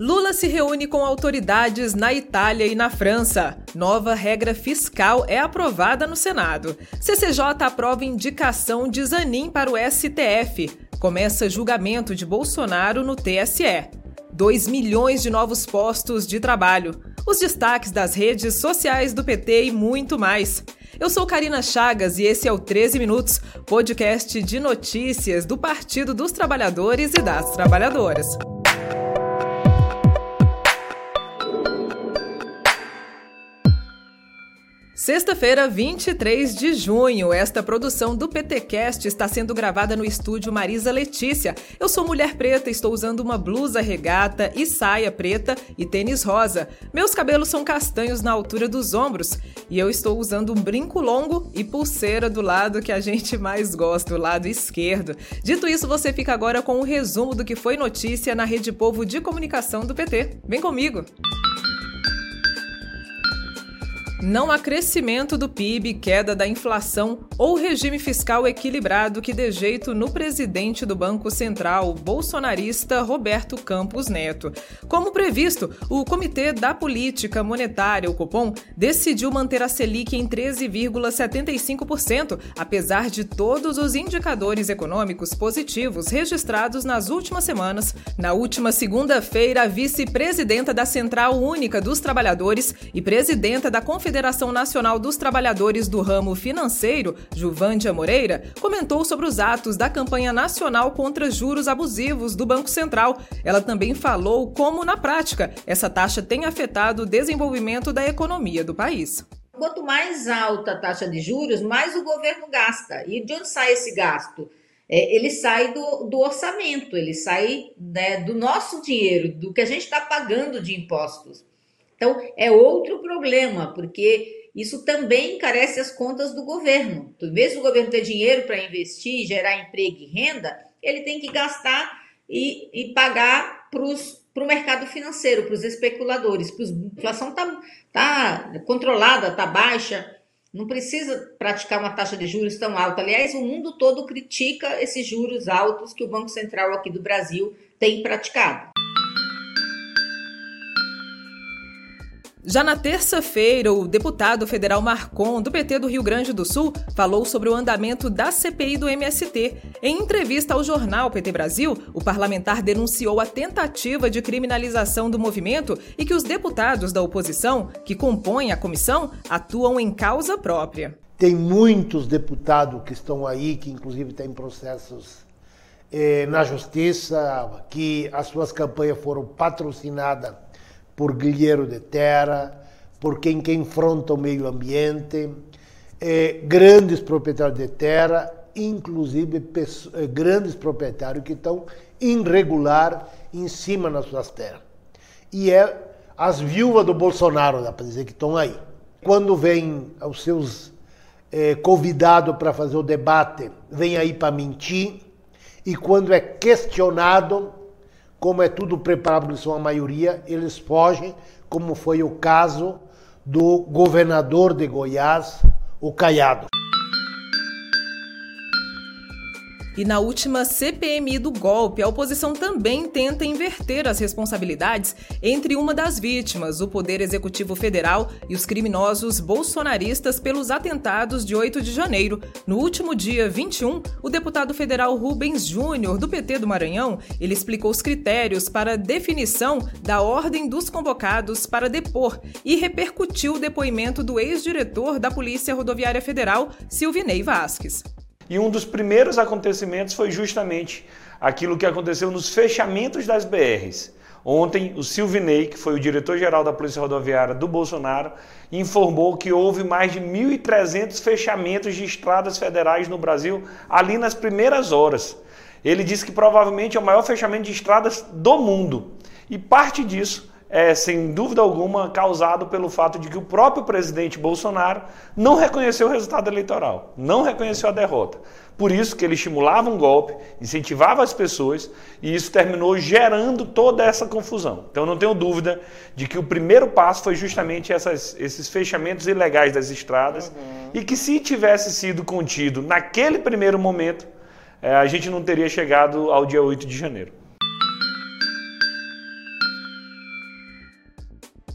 Lula se reúne com autoridades na Itália e na França. Nova regra fiscal é aprovada no Senado. CCJ aprova indicação de Zanin para o STF. Começa julgamento de Bolsonaro no TSE. 2 milhões de novos postos de trabalho. Os destaques das redes sociais do PT e muito mais. Eu sou Karina Chagas e esse é o 13 Minutos, podcast de notícias do Partido dos Trabalhadores e das Trabalhadoras. Sexta-feira, 23 de junho. Esta produção do PTcast está sendo gravada no estúdio Marisa Letícia. Eu sou mulher preta, estou usando uma blusa regata e saia preta e tênis rosa. Meus cabelos são castanhos na altura dos ombros e eu estou usando um brinco longo e pulseira do lado que a gente mais gosta, o lado esquerdo. Dito isso, você fica agora com um resumo do que foi notícia na Rede Povo de Comunicação do PT. Vem comigo! Não há crescimento do PIB, queda da inflação ou regime fiscal equilibrado que dê jeito no presidente do Banco Central, bolsonarista Roberto Campos Neto. Como previsto, o Comitê da Política Monetária, o Copom, decidiu manter a Selic em 13,75%, apesar de todos os indicadores econômicos positivos registrados nas últimas semanas. Na última segunda-feira, a vice-presidenta da Central Única dos Trabalhadores e presidenta da Confederação Confederação Nacional dos Trabalhadores do Ramo Financeiro, Juvândia Moreira, comentou sobre os atos da campanha nacional contra juros abusivos do Banco Central. Ela também falou como, na prática, essa taxa tem afetado o desenvolvimento da economia do país. Quanto mais alta a taxa de juros, mais o governo gasta. E de onde sai esse gasto? É, ele sai do, do, orçamento, ele sai né, do nosso dinheiro, do que a gente está pagando de impostos. Então, é outro problema, porque isso também encarece as contas do governo. Vez do governo ter dinheiro para investir, gerar emprego e renda, ele tem que gastar e, e pagar para o mercado financeiro, para os especuladores. A inflação está tá controlada, está baixa, não precisa praticar uma taxa de juros tão alta. Aliás, o mundo todo critica esses juros altos que o Banco Central aqui do Brasil tem praticado. Já na terça-feira, o deputado federal Marcon, do PT do Rio Grande do Sul, falou sobre o andamento da CPI do MST. Em entrevista ao jornal PT Brasil, o parlamentar denunciou a tentativa de criminalização do movimento e que os deputados da oposição, que compõem a comissão, atuam em causa própria. Tem muitos deputados que estão aí, que inclusive têm processos eh, na justiça, que as suas campanhas foram patrocinadas por guerreiro de terra, por quem que enfrenta o meio ambiente, eh, grandes proprietários de terra, inclusive pessoas, eh, grandes proprietários que estão irregular em cima das suas terras. E é as viúvas do Bolsonaro, dá para dizer, que estão aí. Quando vem os seus eh, convidados para fazer o debate, vem aí para mentir, e quando é questionado, como é tudo preparado, eles são a maioria, eles fogem, como foi o caso do governador de Goiás, o Caiado. E na última CPMI do golpe, a oposição também tenta inverter as responsabilidades entre uma das vítimas, o Poder Executivo Federal, e os criminosos bolsonaristas pelos atentados de 8 de janeiro. No último dia 21, o deputado federal Rubens Júnior, do PT do Maranhão, ele explicou os critérios para definição da ordem dos convocados para depor e repercutiu o depoimento do ex-diretor da Polícia Rodoviária Federal, Silvinei Vasques. E um dos primeiros acontecimentos foi justamente aquilo que aconteceu nos fechamentos das BRs. Ontem, o Silvinei, que foi o diretor-geral da Polícia Rodoviária do Bolsonaro, informou que houve mais de 1.300 fechamentos de estradas federais no Brasil ali nas primeiras horas. Ele disse que provavelmente é o maior fechamento de estradas do mundo. E parte disso é, sem dúvida alguma, causado pelo fato de que o próprio presidente Bolsonaro não reconheceu o resultado eleitoral, não reconheceu a derrota. Por isso que ele estimulava um golpe, incentivava as pessoas e isso terminou gerando toda essa confusão. Então não tenho dúvida de que o primeiro passo foi justamente essas, esses fechamentos ilegais das estradas uhum. e que se tivesse sido contido naquele primeiro momento, é, a gente não teria chegado ao dia 8 de janeiro.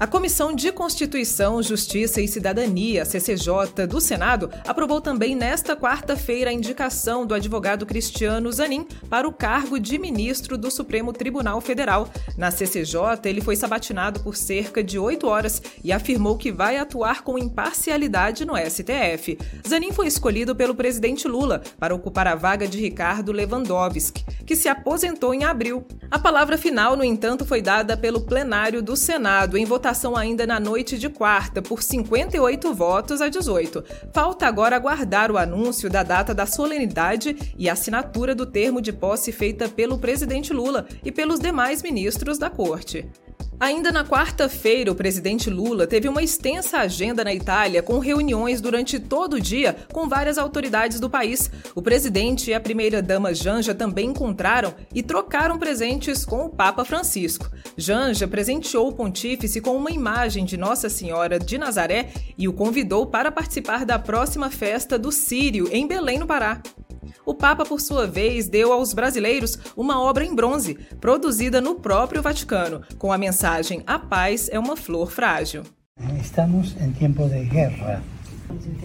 A Comissão de Constituição, Justiça e Cidadania, CCJ, do Senado, aprovou também nesta quarta-feira a indicação do advogado Cristiano Zanin para o cargo de ministro do Supremo Tribunal Federal. Na CCJ, ele foi sabatinado por cerca de oito horas e afirmou que vai atuar com imparcialidade no STF. Zanin foi escolhido pelo presidente Lula para ocupar a vaga de Ricardo Lewandowski, que se aposentou em abril. A palavra final, no entanto, foi dada pelo plenário do Senado em votação votação ainda na noite de quarta, por 58 votos a 18. Falta agora aguardar o anúncio da data da solenidade e assinatura do termo de posse feita pelo presidente Lula e pelos demais ministros da corte. Ainda na quarta-feira, o presidente Lula teve uma extensa agenda na Itália, com reuniões durante todo o dia com várias autoridades do país. O presidente e a primeira-dama Janja também encontraram e trocaram presentes com o Papa Francisco. Janja presenteou o pontífice com uma imagem de Nossa Senhora de Nazaré e o convidou para participar da próxima festa do Sírio, em Belém, no Pará. O Papa, por sua vez, deu aos brasileiros uma obra em bronze, produzida no próprio Vaticano, com a mensagem A paz é uma flor frágil. Estamos em tempo de guerra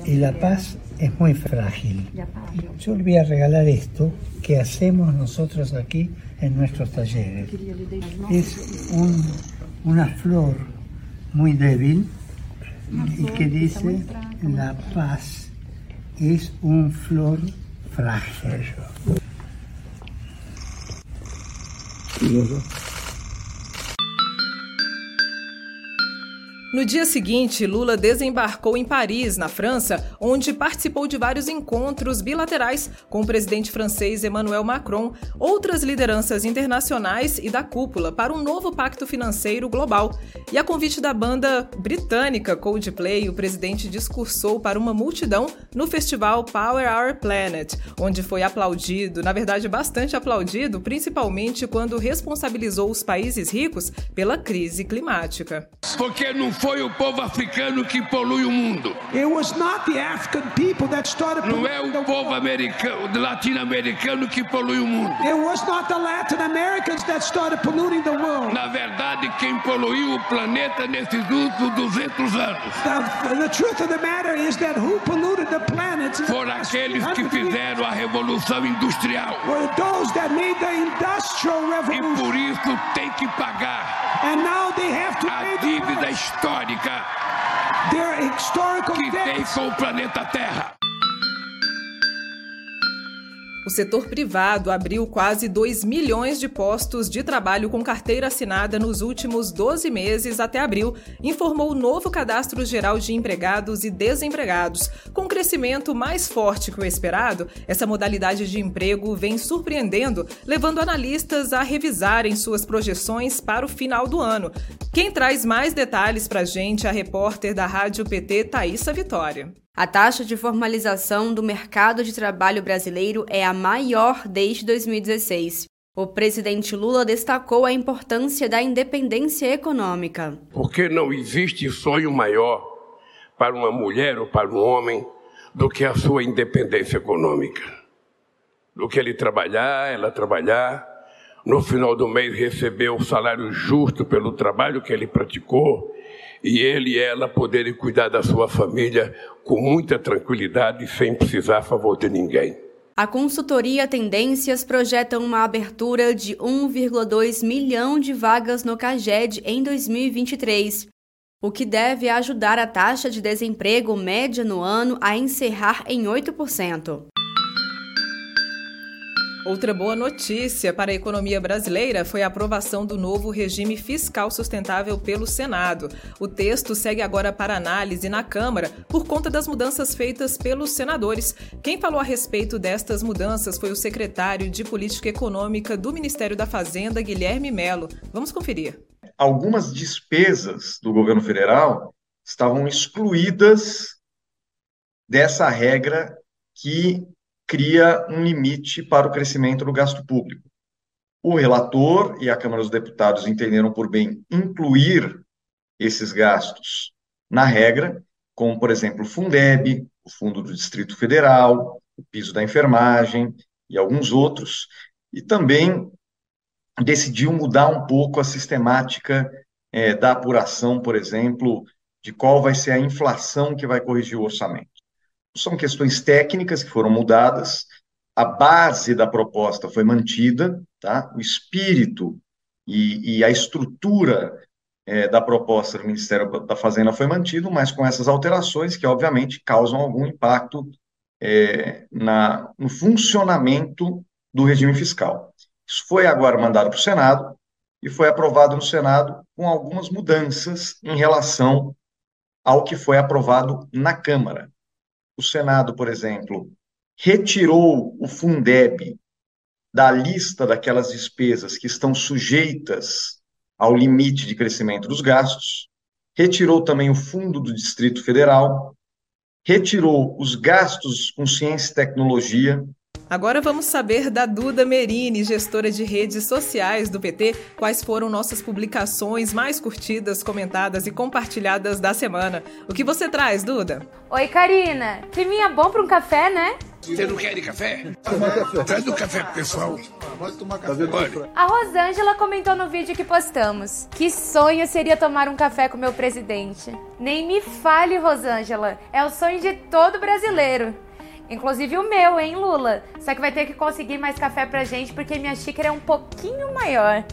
e a paz é muito frágil. Eu lhe vou regalar isto que hacemos nós aqui em nossos talleres. É um, uma flor muito débil e que diz: a paz é uma flor frágil. No dia seguinte, Lula desembarcou em Paris, na França, onde participou de vários encontros bilaterais com o presidente francês Emmanuel Macron, outras lideranças internacionais e da cúpula para um novo pacto financeiro global. E a convite da banda britânica Coldplay, o presidente discursou para uma multidão no festival Power Our Planet, onde foi aplaudido, na verdade bastante aplaudido, principalmente quando responsabilizou os países ricos pela crise climática. Porque não foi o povo africano que polui o mundo. Não é o povo americano, latino-americano que polui o mundo. Na verdade, quem poluiu o planeta nesses últimos 200 anos. Foram aqueles que fizeram a revolução industrial. E por isso tem que pagar a dívida histórica que tem com o planeta Terra. O setor privado abriu quase 2 milhões de postos de trabalho com carteira assinada nos últimos 12 meses até abril, informou o novo Cadastro Geral de Empregados e Desempregados. Com crescimento mais forte que o esperado, essa modalidade de emprego vem surpreendendo, levando analistas a revisarem suas projeções para o final do ano. Quem traz mais detalhes para a gente é a repórter da Rádio PT, Thaisa Vitória. A taxa de formalização do mercado de trabalho brasileiro é a maior desde 2016. O presidente Lula destacou a importância da independência econômica. Porque não existe sonho maior para uma mulher ou para um homem do que a sua independência econômica. Do que ele trabalhar, ela trabalhar, no final do mês receber o salário justo pelo trabalho que ele praticou e ele e ela poderem cuidar da sua família com muita tranquilidade, sem precisar favor de ninguém. A consultoria Tendências projeta uma abertura de 1,2 milhão de vagas no CAGED em 2023, o que deve ajudar a taxa de desemprego média no ano a encerrar em 8%. Outra boa notícia para a economia brasileira foi a aprovação do novo regime fiscal sustentável pelo Senado. O texto segue agora para análise na Câmara por conta das mudanças feitas pelos senadores. Quem falou a respeito destas mudanças foi o secretário de Política Econômica do Ministério da Fazenda, Guilherme Melo. Vamos conferir. Algumas despesas do governo federal estavam excluídas dessa regra que cria um limite para o crescimento do gasto público. O relator e a Câmara dos Deputados entenderam por bem incluir esses gastos na regra, como, por exemplo, o Fundeb, o Fundo do Distrito Federal, o piso da enfermagem e alguns outros, e também decidiu mudar um pouco a sistemática é, da apuração, por exemplo, de qual vai ser a inflação que vai corrigir o orçamento. São questões técnicas que foram mudadas, a base da proposta foi mantida, tá? o espírito e, e a estrutura é, da proposta do Ministério da Fazenda foi mantido, mas com essas alterações que, obviamente, causam algum impacto é, na, no funcionamento do regime fiscal. Isso foi agora mandado para o Senado e foi aprovado no Senado com algumas mudanças em relação ao que foi aprovado na Câmara. O Senado, por exemplo, retirou o Fundeb da lista daquelas despesas que estão sujeitas ao limite de crescimento dos gastos, retirou também o Fundo do Distrito Federal, retirou os gastos com ciência e tecnologia, Agora vamos saber da Duda Merini, gestora de redes sociais do PT, quais foram nossas publicações mais curtidas, comentadas e compartilhadas da semana. O que você traz, Duda? Oi, Karina. Climinha bom para um café, né? Você não quer café? Traz o café pro pessoal. A Rosângela comentou no vídeo que postamos. Que sonho seria tomar um café com meu presidente. Nem me fale, Rosângela. É o sonho de todo brasileiro. Inclusive o meu, hein, Lula? Só que vai ter que conseguir mais café pra gente porque minha xícara é um pouquinho maior.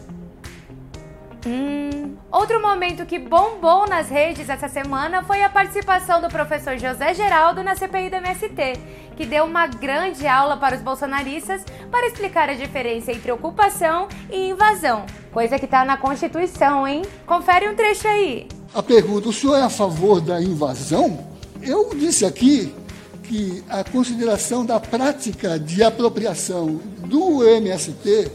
Hum. Outro momento que bombou nas redes essa semana foi a participação do professor José Geraldo na CPI do MST, que deu uma grande aula para os bolsonaristas para explicar a diferença entre ocupação e invasão. Coisa que tá na Constituição, hein? Confere um trecho aí. A pergunta: o senhor é a favor da invasão? Eu disse aqui que a consideração da prática de apropriação do MST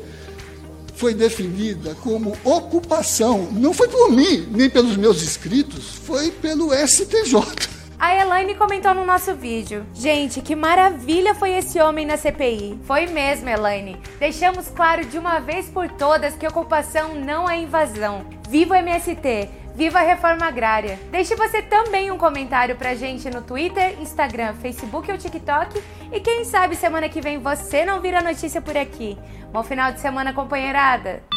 foi definida como ocupação. Não foi por mim, nem pelos meus inscritos, foi pelo STJ. A Elaine comentou no nosso vídeo. Gente, que maravilha foi esse homem na CPI. Foi mesmo, Elaine. Deixamos claro de uma vez por todas que ocupação não é invasão. Viva o MST! Viva a reforma agrária! Deixe você também um comentário pra gente no Twitter, Instagram, Facebook ou TikTok. E quem sabe semana que vem você não vira notícia por aqui. Bom final de semana, companheirada!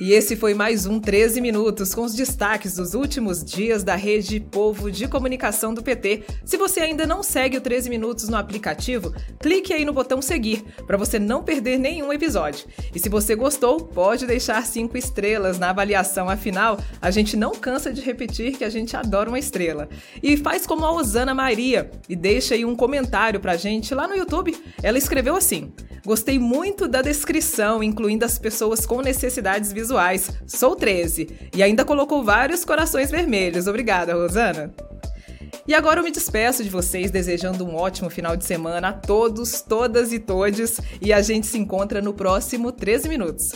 E esse foi mais um 13 Minutos com os destaques dos últimos dias da rede Povo de Comunicação do PT. Se você ainda não segue o 13 Minutos no aplicativo, clique aí no botão seguir para você não perder nenhum episódio. E se você gostou, pode deixar cinco estrelas na avaliação, afinal, a gente não cansa de repetir que a gente adora uma estrela. E faz como a Osana Maria e deixa aí um comentário pra gente lá no YouTube. Ela escreveu assim: Gostei muito da descrição, incluindo as pessoas com necessidades visuais. Sou 13. E ainda colocou vários corações vermelhos. Obrigada, Rosana. E agora eu me despeço de vocês, desejando um ótimo final de semana a todos, todas e todes. E a gente se encontra no próximo 13 Minutos.